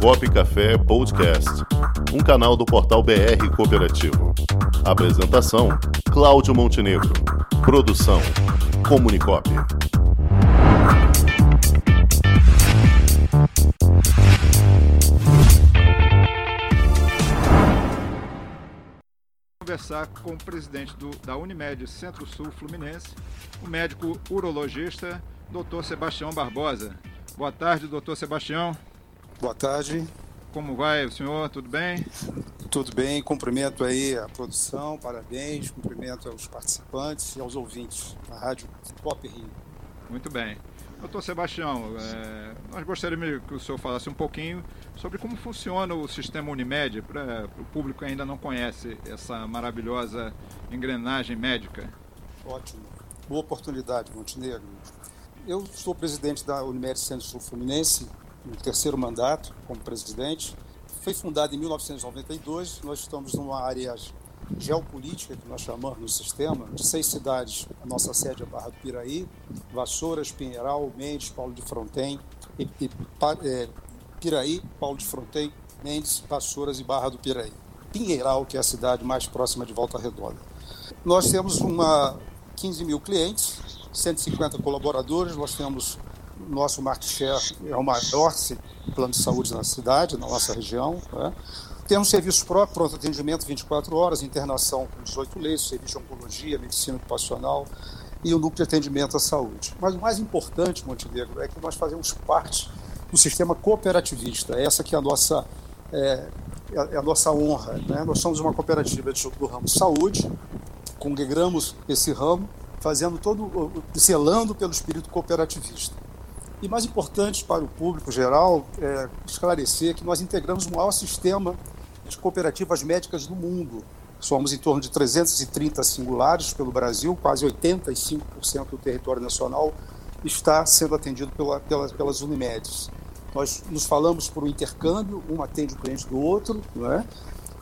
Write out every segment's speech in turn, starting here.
Comunicop Café Podcast, um canal do portal BR Cooperativo. Apresentação: Cláudio Montenegro. Produção: Comunicop. conversar com o presidente do, da Unimed Centro-Sul Fluminense, o médico urologista, Dr. Sebastião Barbosa. Boa tarde, doutor Sebastião. Boa tarde. Como vai o senhor? Tudo bem? Tudo bem, cumprimento aí a produção, parabéns, cumprimento aos participantes e aos ouvintes da Rádio Pop Rio. Muito bem. Doutor Sebastião, é, nós gostaríamos que o senhor falasse um pouquinho sobre como funciona o sistema Unimed, para o público que ainda não conhece essa maravilhosa engrenagem médica. Ótimo. Boa oportunidade, Montenegro. Eu sou presidente da Unimed Centro-Sul Fluminense, no terceiro mandato como presidente. Foi fundada em 1992. Nós estamos numa área geopolítica, que nós chamamos no sistema, de seis cidades. A nossa sede é Barra do Piraí, Vassouras, Pinheiral, Mendes, Paulo de Fronten, e, e, é, Piraí, Paulo de Fronten, Mendes, Vassouras e Barra do Piraí. Pinheiral, que é a cidade mais próxima de Volta Redonda. Nós temos uma 15 mil clientes, 150 colaboradores, nós temos nosso market share é o maior plano de saúde na cidade, na nossa região. Né? Temos serviço próprio, pronto atendimento 24 horas, internação com 18 leitos, serviço de oncologia, medicina ocupacional e o núcleo de atendimento à saúde. Mas o mais importante, Montenegro, é que nós fazemos parte do sistema cooperativista. Essa que é a nossa, é, é a nossa honra. Né? Nós somos uma cooperativa do ramo saúde, congregamos esse ramo fazendo todo, zelando pelo espírito cooperativista. E mais importante para o público geral é esclarecer que nós integramos o maior sistema de cooperativas médicas do mundo. Somos em torno de 330 singulares pelo Brasil, quase 85% do território nacional está sendo atendido pela, pelas, pelas Unimedes. Nós nos falamos por um intercâmbio, um atende o cliente do outro, não é?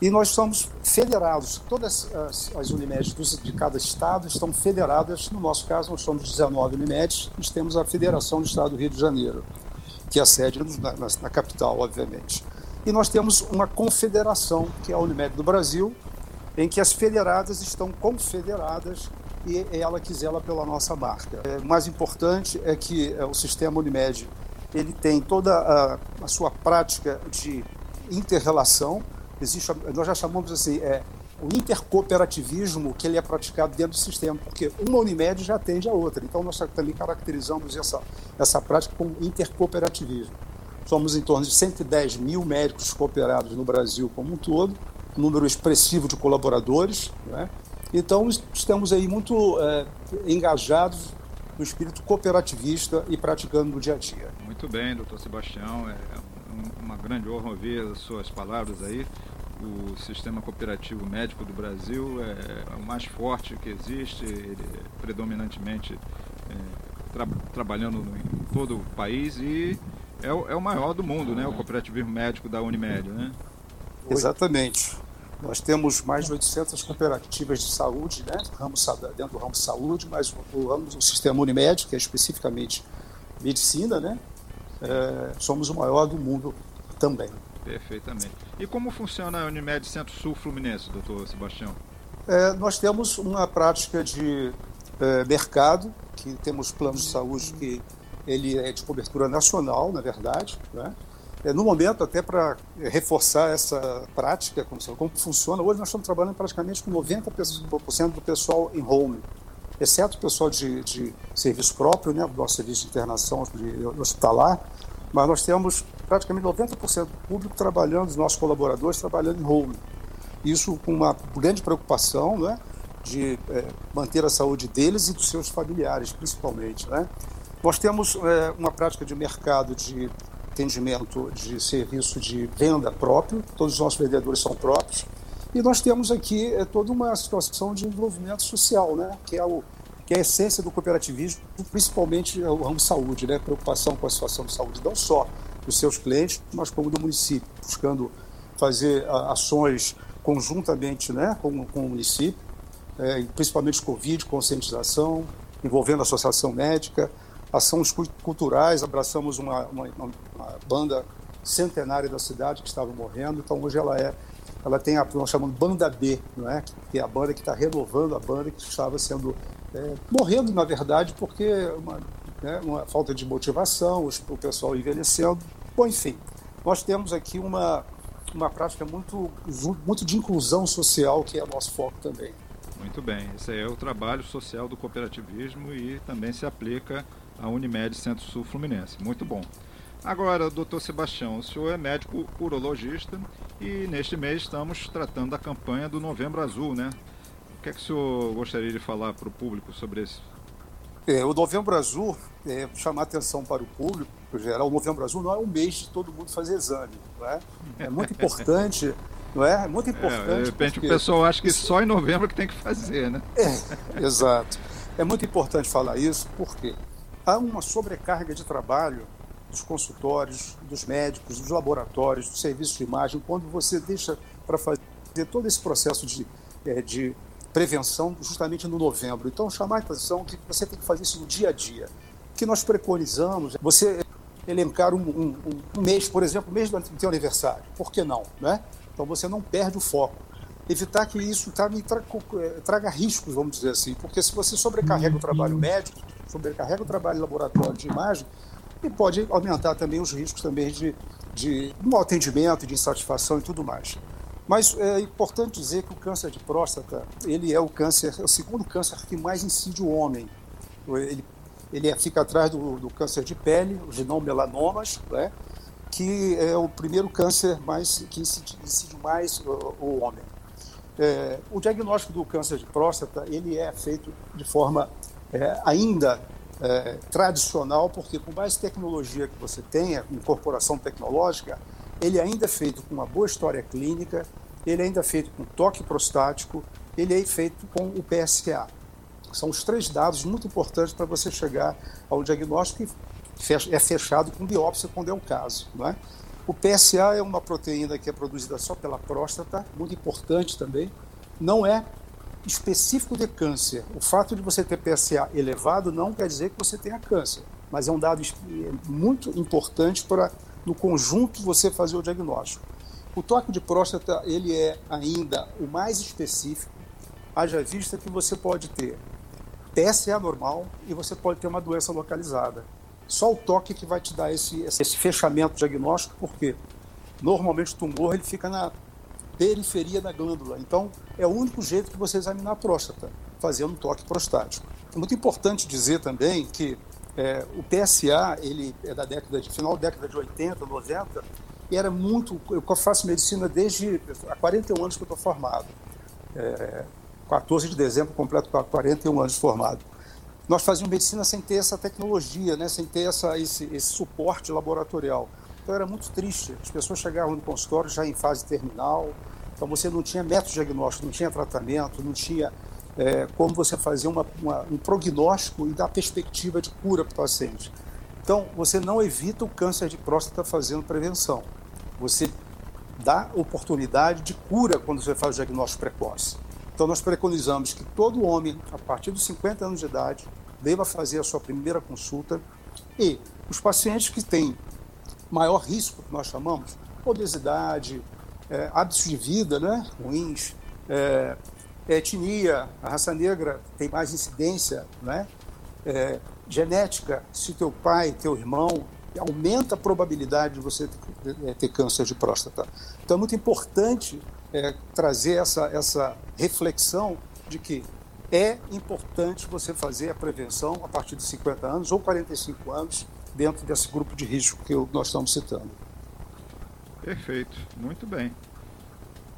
E nós somos federados, todas as, as Unimedes de cada estado estão federadas. No nosso caso, nós somos 19 Unimedes, nós temos a Federação do Estado do Rio de Janeiro, que é a sede na, na, na capital, obviamente. E nós temos uma confederação, que é a Unimed do Brasil, em que as federadas estão confederadas e ela que zela pela nossa marca. É, o mais importante é que é, o sistema Unimed ele tem toda a, a sua prática de interrelação, existe, nós já chamamos assim, é, o intercooperativismo que ele é praticado dentro do sistema, porque uma Unimed já atende a outra. Então nós também caracterizamos essa, essa prática como intercooperativismo. Somos em torno de 110 mil médicos cooperados no Brasil como um todo, número expressivo de colaboradores. Né? Então estamos aí muito é, engajados no espírito cooperativista e praticando no dia a dia. Muito bem, doutor Sebastião. É uma grande honra ouvir as suas palavras aí o sistema cooperativo médico do Brasil é, é o mais forte que existe, ele é predominantemente é, tra trabalhando em todo o país e é o, é o, maior do mundo, né? O cooperativismo médico da Unimed, né? Exatamente. Nós temos mais de 800 cooperativas de saúde, né? Ramo, dentro do ramo saúde, mas o, sistema Unimed, que é especificamente medicina, né? É, somos o maior do mundo também. Perfeitamente. E como funciona a Unimed Centro-Sul Fluminense, doutor Sebastião? É, nós temos uma prática de é, mercado, que temos planos de saúde que ele é de cobertura nacional, na verdade. Né? É, no momento, até para reforçar essa prática, como, como funciona, hoje nós estamos trabalhando praticamente com 90% do pessoal em home, exceto o pessoal de, de serviço próprio, né, do nosso serviço de internação hospitalar, mas nós temos praticamente 90% do público trabalhando, os nossos colaboradores trabalhando em home. Isso com uma grande preocupação né, de é, manter a saúde deles e dos seus familiares, principalmente. Né? Nós temos é, uma prática de mercado de atendimento de serviço de venda próprio, todos os nossos vendedores são próprios, e nós temos aqui é, toda uma situação de envolvimento social, né, que é o que é a essência do cooperativismo, principalmente o ramo saúde, né? preocupação com a situação de saúde, não só dos seus clientes, mas como do município, buscando fazer ações conjuntamente né, com, com o município, é, principalmente Covid, conscientização, envolvendo a associação médica, ações culturais, abraçamos uma, uma, uma banda centenária da cidade que estava morrendo. Então hoje ela é, ela tem a nós chamamos banda B, não é? Que é a banda que está renovando a banda que estava sendo é, morrendo na verdade porque uma, né, uma falta de motivação, o pessoal envelhecendo. Bom, enfim, nós temos aqui uma uma prática muito muito de inclusão social que é nosso foco também. Muito bem, esse é o trabalho social do cooperativismo e também se aplica à Unimed Centro-Sul Fluminense. Muito bom. Agora, doutor Sebastião, o senhor é médico urologista e neste mês estamos tratando da campanha do Novembro Azul, né? O que é que o senhor gostaria de falar para o público sobre isso? É, o Novembro Azul, é, chamar atenção para o público, geral, o Novembro Azul não é um mês de todo mundo fazer exame, não é? É muito importante não é? É muito importante. É, de repente porque... o pessoal acha que só em novembro que tem que fazer, né? É, exato. É muito importante falar isso porque há uma sobrecarga de trabalho dos consultórios, dos médicos, dos laboratórios, dos serviços de imagem, quando você deixa para fazer todo esse processo de, é, de prevenção justamente no novembro. Então, chamar a atenção que você tem que fazer isso no dia a dia. O que nós preconizamos é você elencar um, um, um mês, por exemplo, o mês do teu aniversário. Por que não? Né? Então você não perde o foco. Evitar que isso traga, eh, traga riscos, vamos dizer assim, porque se você sobrecarrega o trabalho uhum. médico, sobrecarrega o trabalho laboratório de imagem, e pode aumentar também os riscos também de, de um atendimento, de insatisfação e tudo mais. Mas é importante dizer que o câncer de próstata, ele é o câncer, é o segundo câncer que mais incide o homem. Ele, ele é, fica atrás do, do câncer de pele, os não melanomas, né? que é o primeiro câncer mais que incide, incide mais o, o homem. É, o diagnóstico do câncer de próstata ele é feito de forma é, ainda é, tradicional, porque com mais tecnologia que você tenha, incorporação tecnológica, ele ainda é feito com uma boa história clínica, ele ainda é feito com toque prostático, ele é feito com o PSA. São os três dados muito importantes para você chegar ao diagnóstico é fechado com biópsia quando é o caso. Não é? O PSA é uma proteína que é produzida só pela próstata, muito importante também. Não é específico de câncer. O fato de você ter PSA elevado não quer dizer que você tenha câncer, mas é um dado muito importante para, no conjunto, você fazer o diagnóstico. O toque de próstata ele é ainda o mais específico, haja vista que você pode ter PSA normal e você pode ter uma doença localizada. Só o toque que vai te dar esse, esse fechamento diagnóstico, porque normalmente o tumor ele fica na periferia da glândula. Então, é o único jeito que você examinar a próstata, fazendo um toque prostático. É muito importante dizer também que é, o PSA, ele é da década de final da década de 80, 90, e era muito. Eu faço medicina desde há 41 anos que eu estou formado. É, 14 de dezembro completo 41 anos formado nós fazíamos medicina sem ter essa tecnologia, né? sem ter essa, esse, esse suporte laboratorial. Então era muito triste. As pessoas chegavam no consultório já em fase terminal, então você não tinha método diagnóstico, não tinha tratamento, não tinha é, como você fazer uma, uma, um prognóstico e dar perspectiva de cura para o paciente. Então você não evita o câncer de próstata fazendo prevenção. Você dá oportunidade de cura quando você faz o diagnóstico precoce. Então, nós preconizamos que todo homem, a partir dos 50 anos de idade, deva fazer a sua primeira consulta e os pacientes que têm maior risco, que nós chamamos, obesidade, é, hábitos de vida né, ruins, é, etnia, a raça negra tem mais incidência, né, é, genética, se teu pai, teu irmão, aumenta a probabilidade de você ter, ter câncer de próstata. Então, é muito importante é, trazer essa, essa reflexão de que é importante você fazer a prevenção a partir de 50 anos ou 45 anos dentro desse grupo de risco que nós estamos citando. Perfeito, muito bem.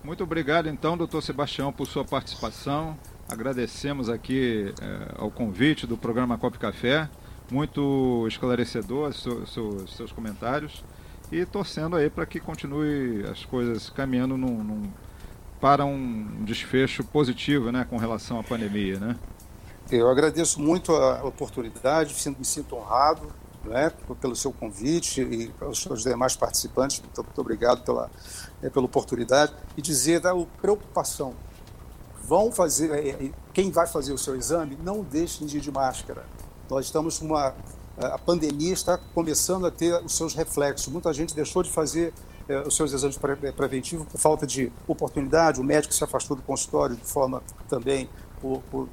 Muito obrigado então, doutor Sebastião, por sua participação. Agradecemos aqui é, ao convite do programa Copo Café, muito esclarecedor seus, seus comentários e torcendo aí para que continue as coisas caminhando num, num, para um desfecho positivo né, com relação à pandemia. Né? Eu agradeço muito a oportunidade, me sinto honrado né, pelo seu convite e pelos demais participantes. Muito, muito obrigado pela, é, pela oportunidade. E dizer da preocupação. Vão fazer, é, é, quem vai fazer o seu exame, não deixe de ir de máscara. Nós estamos com uma a pandemia está começando a ter os seus reflexos. Muita gente deixou de fazer eh, os seus exames pre preventivos por falta de oportunidade, o médico se afastou do consultório de forma também por, por,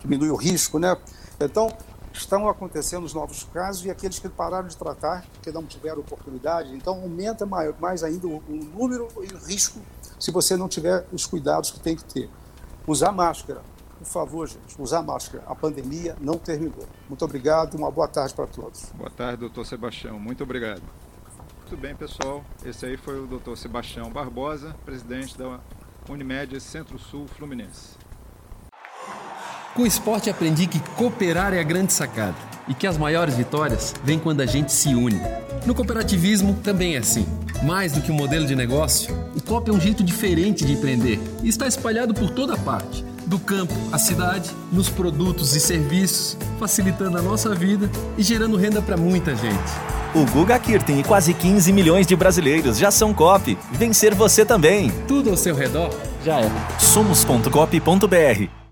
diminui o risco, né? Então, estão acontecendo os novos casos e aqueles que pararam de tratar, porque não tiveram oportunidade, então aumenta mais, mais ainda o, o número e o risco se você não tiver os cuidados que tem que ter. Usar máscara, por favor, gente, usar máscara. A pandemia não terminou. Muito obrigado, uma boa tarde para todos. Boa tarde, doutor Sebastião. Muito obrigado. Muito bem, pessoal. Esse aí foi o doutor Sebastião Barbosa, presidente da Unimed Centro-Sul Fluminense. Com o esporte aprendi que cooperar é a grande sacada e que as maiores vitórias vêm quando a gente se une. No cooperativismo também é assim. Mais do que um modelo de negócio, o COP é um jeito diferente de empreender e está espalhado por toda parte do campo à cidade, nos produtos e serviços, facilitando a nossa vida e gerando renda para muita gente. O Guga Kirten e quase 15 milhões de brasileiros já são COP. Vencer você também. Tudo ao seu redor já é. Somos.cop.br